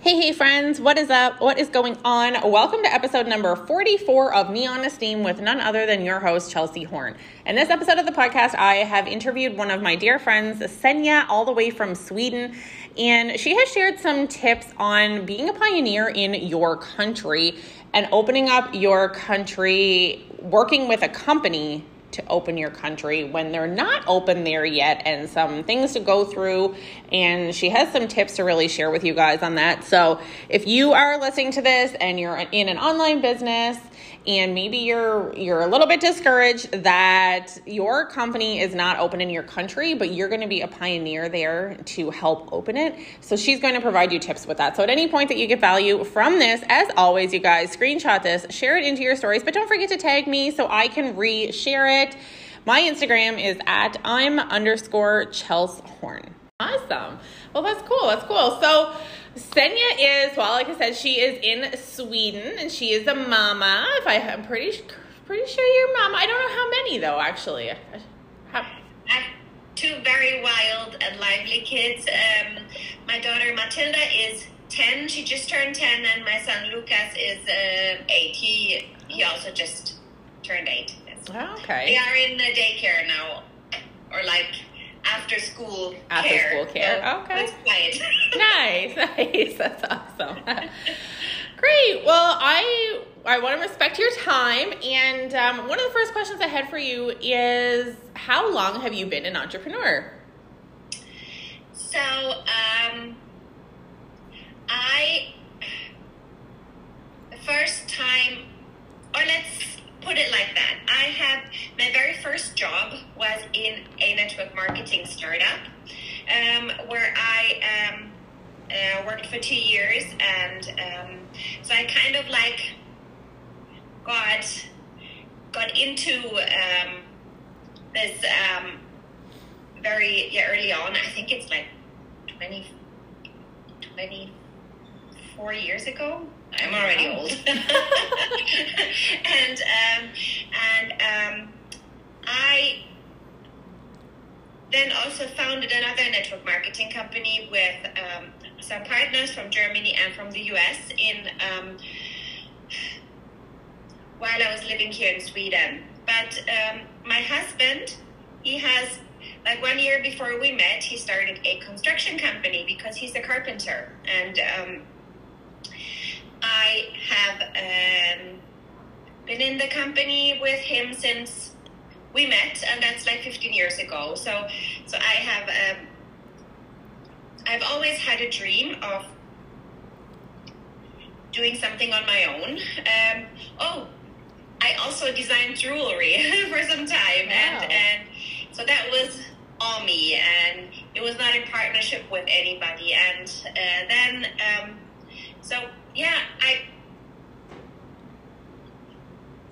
Hey, hey, friends, what is up? What is going on? Welcome to episode number 44 of Neon Esteem with none other than your host, Chelsea Horne. In this episode of the podcast, I have interviewed one of my dear friends, Senja, all the way from Sweden, and she has shared some tips on being a pioneer in your country and opening up your country, working with a company to open your country when they're not open there yet and some things to go through. And she has some tips to really share with you guys on that. So if you are listening to this and you're in an online business and maybe you're you're a little bit discouraged that your company is not open in your country but you're going to be a pioneer there to help open it. So she's going to provide you tips with that. So at any point that you get value from this as always you guys screenshot this share it into your stories. But don't forget to tag me so i can re-share it my instagram is at i'm underscore chels horn awesome well that's cool that's cool so Senja is, well, like I said, she is in Sweden and she is a mama. If I, I'm pretty, pretty sure you're mama. I don't know how many though, actually. Have two very wild and lively kids. Um, my daughter Matilda is 10. She just turned 10 and my son Lucas is uh, 8. He, he also just turned 8. Oh, okay. They are in the daycare now, or like after school after care. school care. So okay. Quiet. nice, nice. That's awesome. Great. Well, I I want to respect your time, and um, one of the first questions I had for you is, how long have you been an entrepreneur? So, um, I the first time, or let's put it like that. I have my very first job was in a network marketing startup um, where I um, uh, worked for two years, and um, so I kind of like got got into um, this um, very yeah early on. I think it's like 20, 24 years ago I'm already old. and um, and um, I then also founded another network marketing company with um, some partners from Germany and from the US in um, while I was living here in Sweden. But um, my husband, he has like one year before we met, he started a construction company because he's a carpenter and um, I have um, been in the company with him since we met, and that's like 15 years ago. So, so I have, um, I've always had a dream of doing something on my own. Um, oh, I also designed jewelry for some time, wow. and and so that was all me, and it was not in partnership with anybody. And uh, then, um, so yeah, I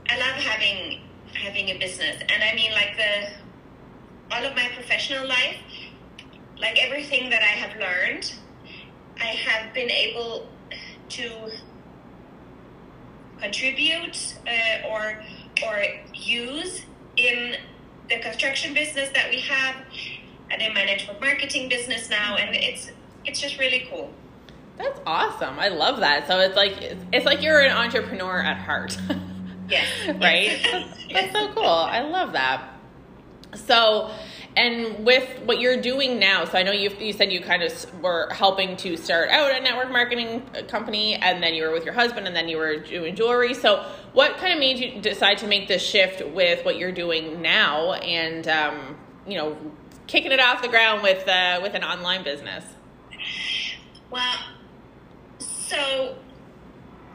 I love having having a business, and I mean like the all of my professional life, like everything that I have learned, I have been able to contribute uh, or or use in the construction business that we have and in my network marketing business now. And it's it's just really cool that's awesome. I love that. So it's like it's like you're an entrepreneur at heart. Yes. right? That's, that's so cool. I love that. So, and with what you're doing now, so I know you you said you kind of were helping to start out a network marketing company, and then you were with your husband, and then you were doing jewelry. So, what kind of made you decide to make this shift with what you're doing now, and um, you know, kicking it off the ground with uh, with an online business? Well, so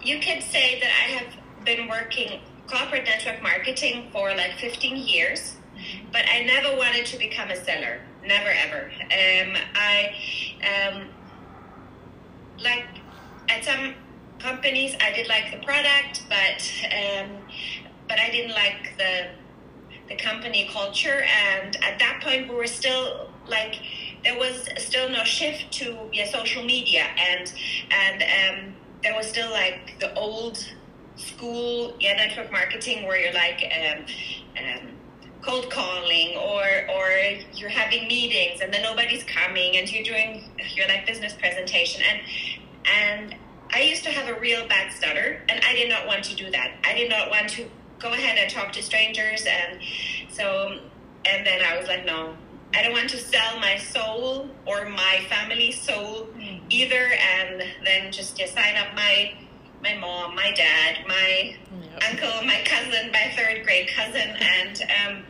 you could say that I have been working corporate network marketing for like 15 years, but I never wanted to become a seller. Never ever. Um, I um, like at some companies I did like the product, but um, but I didn't like the the company culture. And at that point, we were still like there was still no shift to yeah, social media and and um, there was still like the old school yeah network marketing where you're like um, um, cold calling or or you're having meetings and then nobody's coming and you're doing your like business presentation and and I used to have a real bad stutter, and I did not want to do that. I did not want to go ahead and talk to strangers, and so, and then I was like, no, I don't want to sell my soul or my family soul mm. either, and then just, just sign up my my mom, my dad, my yep. uncle, my cousin, my third grade cousin, and um,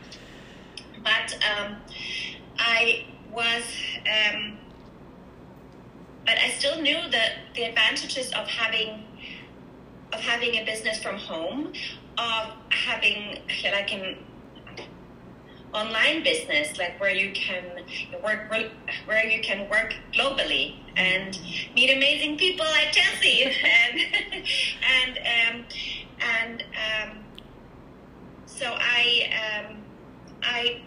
but um, I was. Um, but I still knew that the advantages of having of having a business from home, of having like an online business, like where you can work where you can work globally and meet amazing people like Chelsea and and um, and um, so I um, I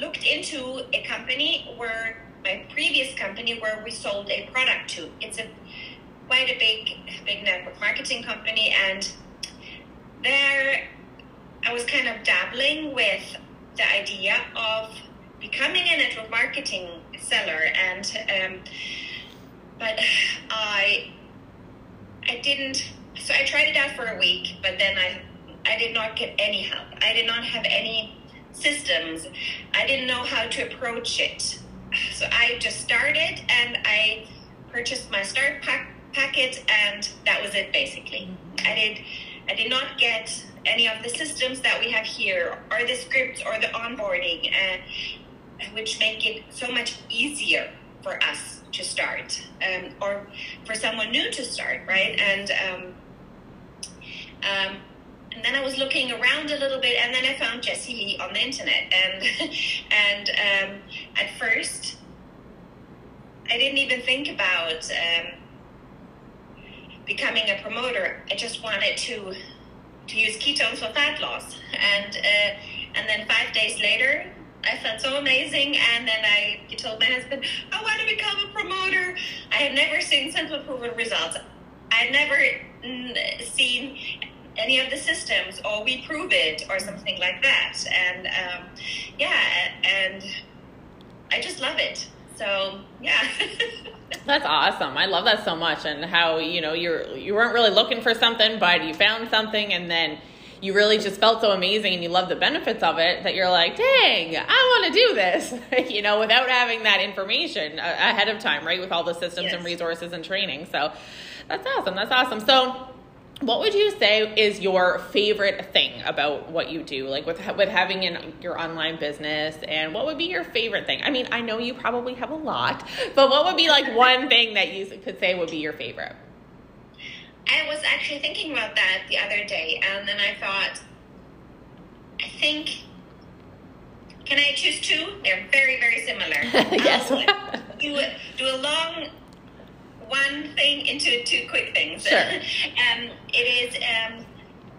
looked into a company where my previous company where we sold a product to. It's a quite a big big network marketing company and there I was kind of dabbling with the idea of becoming a network marketing seller and um, but I I didn't so I tried it out for a week but then I I did not get any help. I did not have any systems. I didn't know how to approach it. So I just started and I purchased my start pack packet and that was it basically. Mm-hmm. I did I did not get any of the systems that we have here or the scripts or the onboarding uh, which make it so much easier for us to start um, or for someone new to start right and um, um, and then I was looking around a little bit, and then I found Jessie Lee on the internet. And and um, at first, I didn't even think about um, becoming a promoter. I just wanted to to use ketones for fat loss. And uh, and then five days later, I felt so amazing. And then I told my husband, I want to become a promoter. I had never seen simple proven results. I had never mm, seen any of the systems or we prove it or something like that. And um, yeah, and I just love it. So yeah. That's awesome. I love that so much, and how you know you're you weren't really looking for something, but you found something, and then you really just felt so amazing, and you love the benefits of it that you're like, dang, I want to do this, you know, without having that information uh, ahead of time, right? With all the systems yes. and resources and training. So that's awesome. That's awesome. So what would you say is your favorite thing about what you do? Like with with having in your online business and what would be your favorite thing? I mean i know you probably have a lot but what would be like one thing that you could say would be your favorite? I was actually thinking about that the other day and then i thought i think can i choose two? They're very very similar. Yes. Um, do, do a long one thing into two quick things. Sure. um, it is um,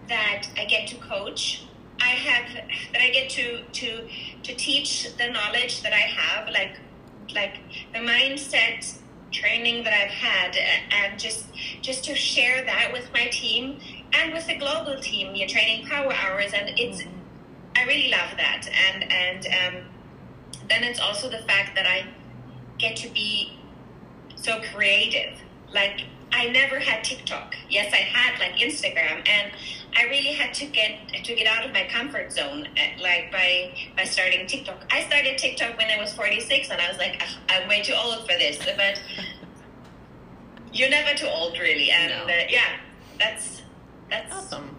that I get to coach. I have that I get to to to teach the knowledge that I have, like like the mindset training that I've had, and just just to share that with my team and with the global team. You're training power hours, and it's mm-hmm. I really love that, and and um, then it's also the fact that I get to be so creative. Like I never had TikTok. Yes, I had like Instagram, and I really had to get to get out of my comfort zone, eh, like by by starting TikTok. I started TikTok when I was forty six, and I was like, I'm way too old for this. But you're never too old, really. And no. uh, yeah, that's that's awesome.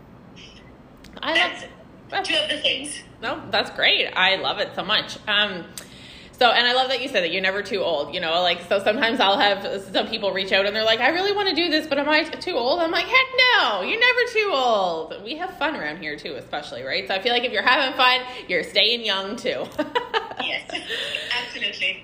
I that's, love, two of the things. No, that's great. I love it so much. Um, so, and I love that you said that you're never too old, you know, like, so sometimes I'll have some people reach out and they're like, I really want to do this, but am I too old? I'm like, heck no, you're never too old. We have fun around here too, especially, right? So I feel like if you're having fun, you're staying young too. yes, absolutely.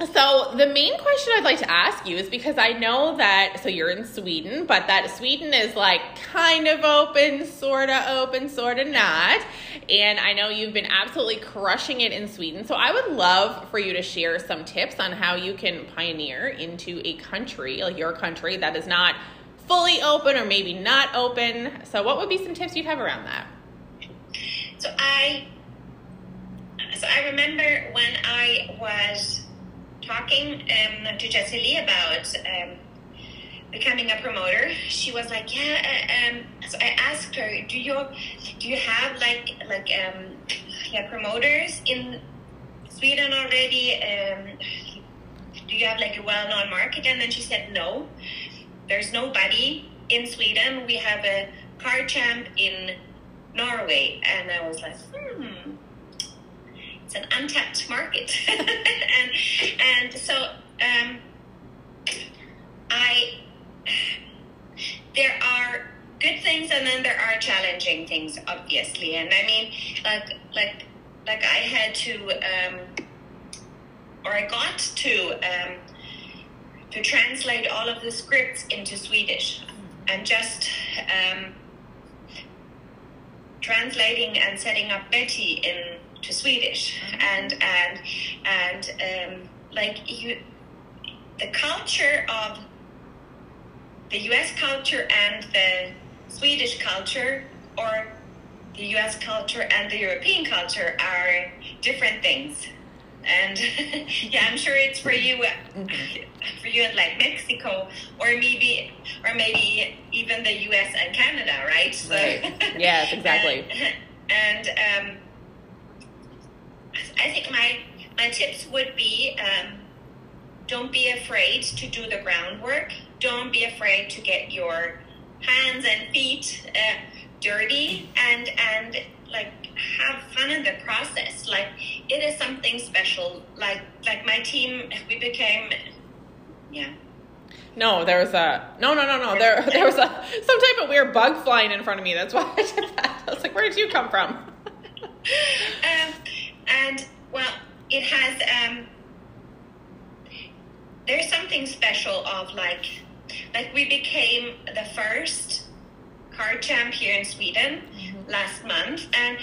So the main question I'd like to ask you is because I know that so you're in Sweden, but that Sweden is like kind of open, sort of open, sort of not. And I know you've been absolutely crushing it in Sweden. So I would love for you to share some tips on how you can pioneer into a country, like your country that is not fully open or maybe not open. So what would be some tips you'd have around that? So I so I remember when I was talking um, to Jessie Lee about um, becoming a promoter, she was like, yeah. Uh, um, so I asked her, do you do you have like like um, yeah promoters in Sweden already? Um, do you have like a well-known market? And then she said, no, there's nobody in Sweden. We have a car champ in Norway, and I was like, hmm, it's an untapped market, and and so um, I there are good things and then there are challenging things, obviously, and I mean, like like like I had to um, or I got to um, to translate all of the scripts into Swedish. And just um, translating and setting up Betty into Swedish. And and and um, like you the culture of the US culture and the Swedish culture or the US culture and the European culture are different things. And yeah i'm sure it's for you for you in like mexico or maybe or maybe even the us and canada right? So, right. Yes exactly. And, and um, i think my my tips would be um, don't be afraid to do the groundwork don't be afraid to get your hands and feet uh, dirty and and like have fun in the process. Like it is something special. Like like my team, we became, yeah. No, there was a no, no, no, no. There, there was a some type of weird bug flying in front of me. That's why I did that. I was like, "Where did you come from?" um, and well, it has. Um, there's something special of like, like we became the first car champ here in Sweden last month, and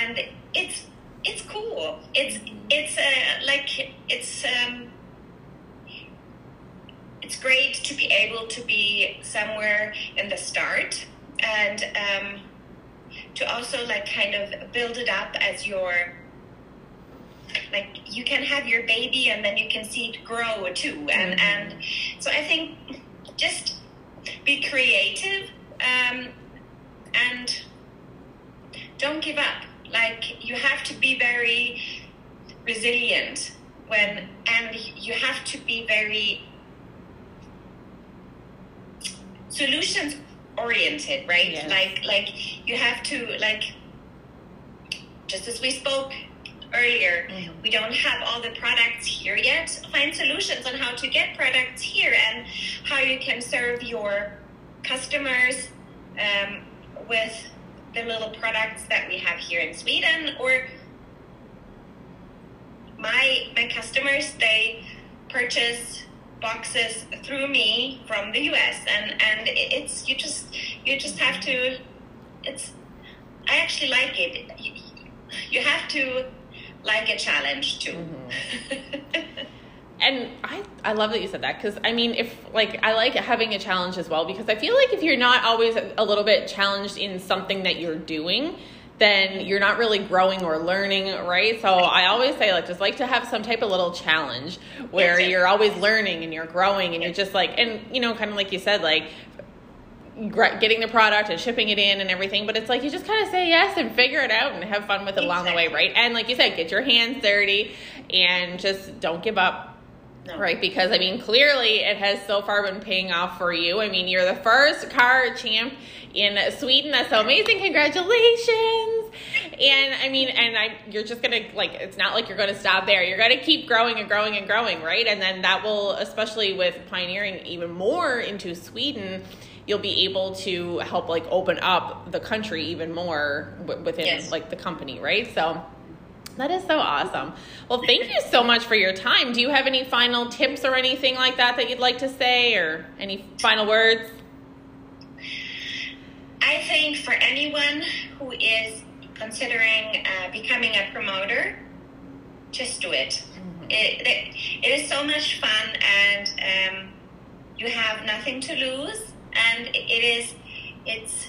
and it's it's cool. It's it's uh, like it's um, it's great to be able to be somewhere in the start and um, to also like kind of build it up as your like you can have your baby and then you can see it grow too and mm-hmm. and so i think just be creative um, and don't give up. Like you have to be very resilient when, and you have to be very solutions oriented, right? Yes. Like like you have to like just as we spoke earlier, mm-hmm. we don't have all the products here yet. Find solutions on how to get products here and how you can serve your customers um, with the little products that we have here in Sweden or my my customers they purchase boxes through me from the US and and it's you just you just have to it's I actually like it you, you have to like a challenge too mm-hmm. and I, I love that you said that because I mean, if like I like having a challenge as well because I feel like if you're not always a little bit challenged in something that you're doing, then you're not really growing or learning, right? So I always say like just like to have some type of little challenge where you're always learning and you're growing and you're just like and you know kind of like you said like getting the product and shipping it in and everything but it's like you just kind of say yes and figure it out and have fun with it along the way right and like you said get your hands dirty and just don't give up no. Right, because I mean, clearly it has so far been paying off for you. I mean, you're the first car champ in Sweden. That's so amazing. Congratulations. And I mean, and I, you're just gonna like, it's not like you're gonna stop there. You're gonna keep growing and growing and growing, right? And then that will, especially with pioneering even more into Sweden, you'll be able to help like open up the country even more within yes. like the company, right? So that is so awesome. Well, thank you so much for your time. Do you have any final tips or anything like that that you'd like to say or any final words? I think for anyone who is considering uh, becoming a promoter, just do it. Mm-hmm. It, it. it is so much fun and um, you have nothing to lose and it is it's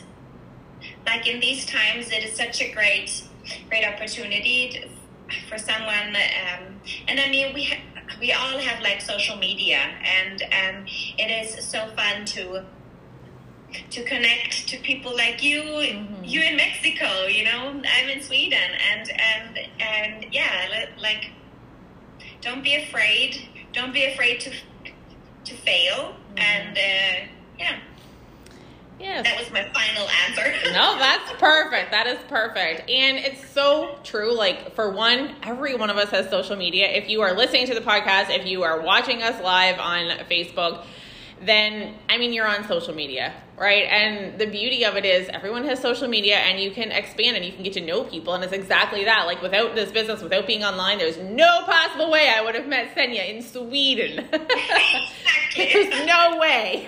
like in these times it is such a great great opportunity for someone. Um, and I mean, we ha- we all have like social media, and um, it is so fun to to connect to people like you mm-hmm. you in mexico you know i'm in sweden and and and yeah like don't be afraid don't be afraid to to fail mm-hmm. and uh, yeah Yes. That was my final answer. no, that's perfect. That is perfect. And it's so true. Like, for one, every one of us has social media. If you are listening to the podcast, if you are watching us live on Facebook, then I mean, you're on social media, right? And the beauty of it is everyone has social media and you can expand and you can get to know people. And it's exactly that. Like, without this business, without being online, there's no possible way I would have met Senja in Sweden. there's no way.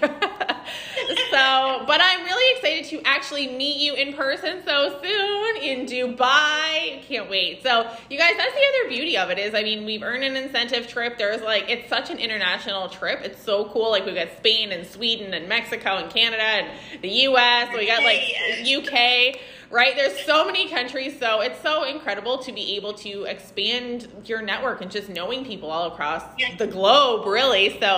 So, but I'm really excited to actually meet you in person so soon in Dubai. Can't wait. So, you guys, that's the other beauty of it is, I mean, we've earned an incentive trip. There's like, it's such an international trip. It's so cool. Like, we've got Spain and Sweden and Mexico and Canada and the US. We got like UK right? There's so many countries, so it's so incredible to be able to expand your network and just knowing people all across the globe, really. So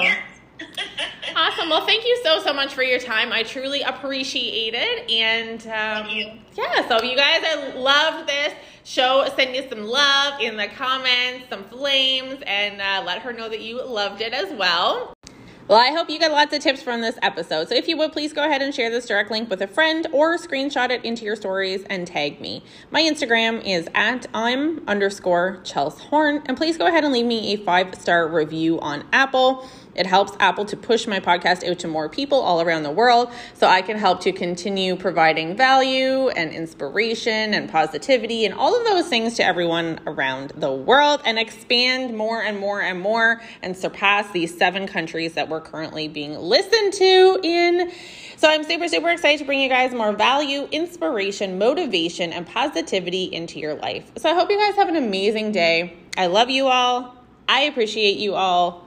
awesome. Well, thank you so so much for your time. I truly appreciate it. And um, yeah, so you guys, I loved this. Show send you some love in the comments, some flames, and uh, let her know that you loved it as well. Well, I hope you got lots of tips from this episode. So if you would, please go ahead and share this direct link with a friend or screenshot it into your stories and tag me. My Instagram is at I'm underscore Chels Horn. And please go ahead and leave me a five star review on Apple. It helps Apple to push my podcast out to more people all around the world so I can help to continue providing value and inspiration and positivity and all of those things to everyone around the world and expand more and more and more and surpass these seven countries that we're currently being listened to in. So I'm super, super excited to bring you guys more value, inspiration, motivation, and positivity into your life. So I hope you guys have an amazing day. I love you all. I appreciate you all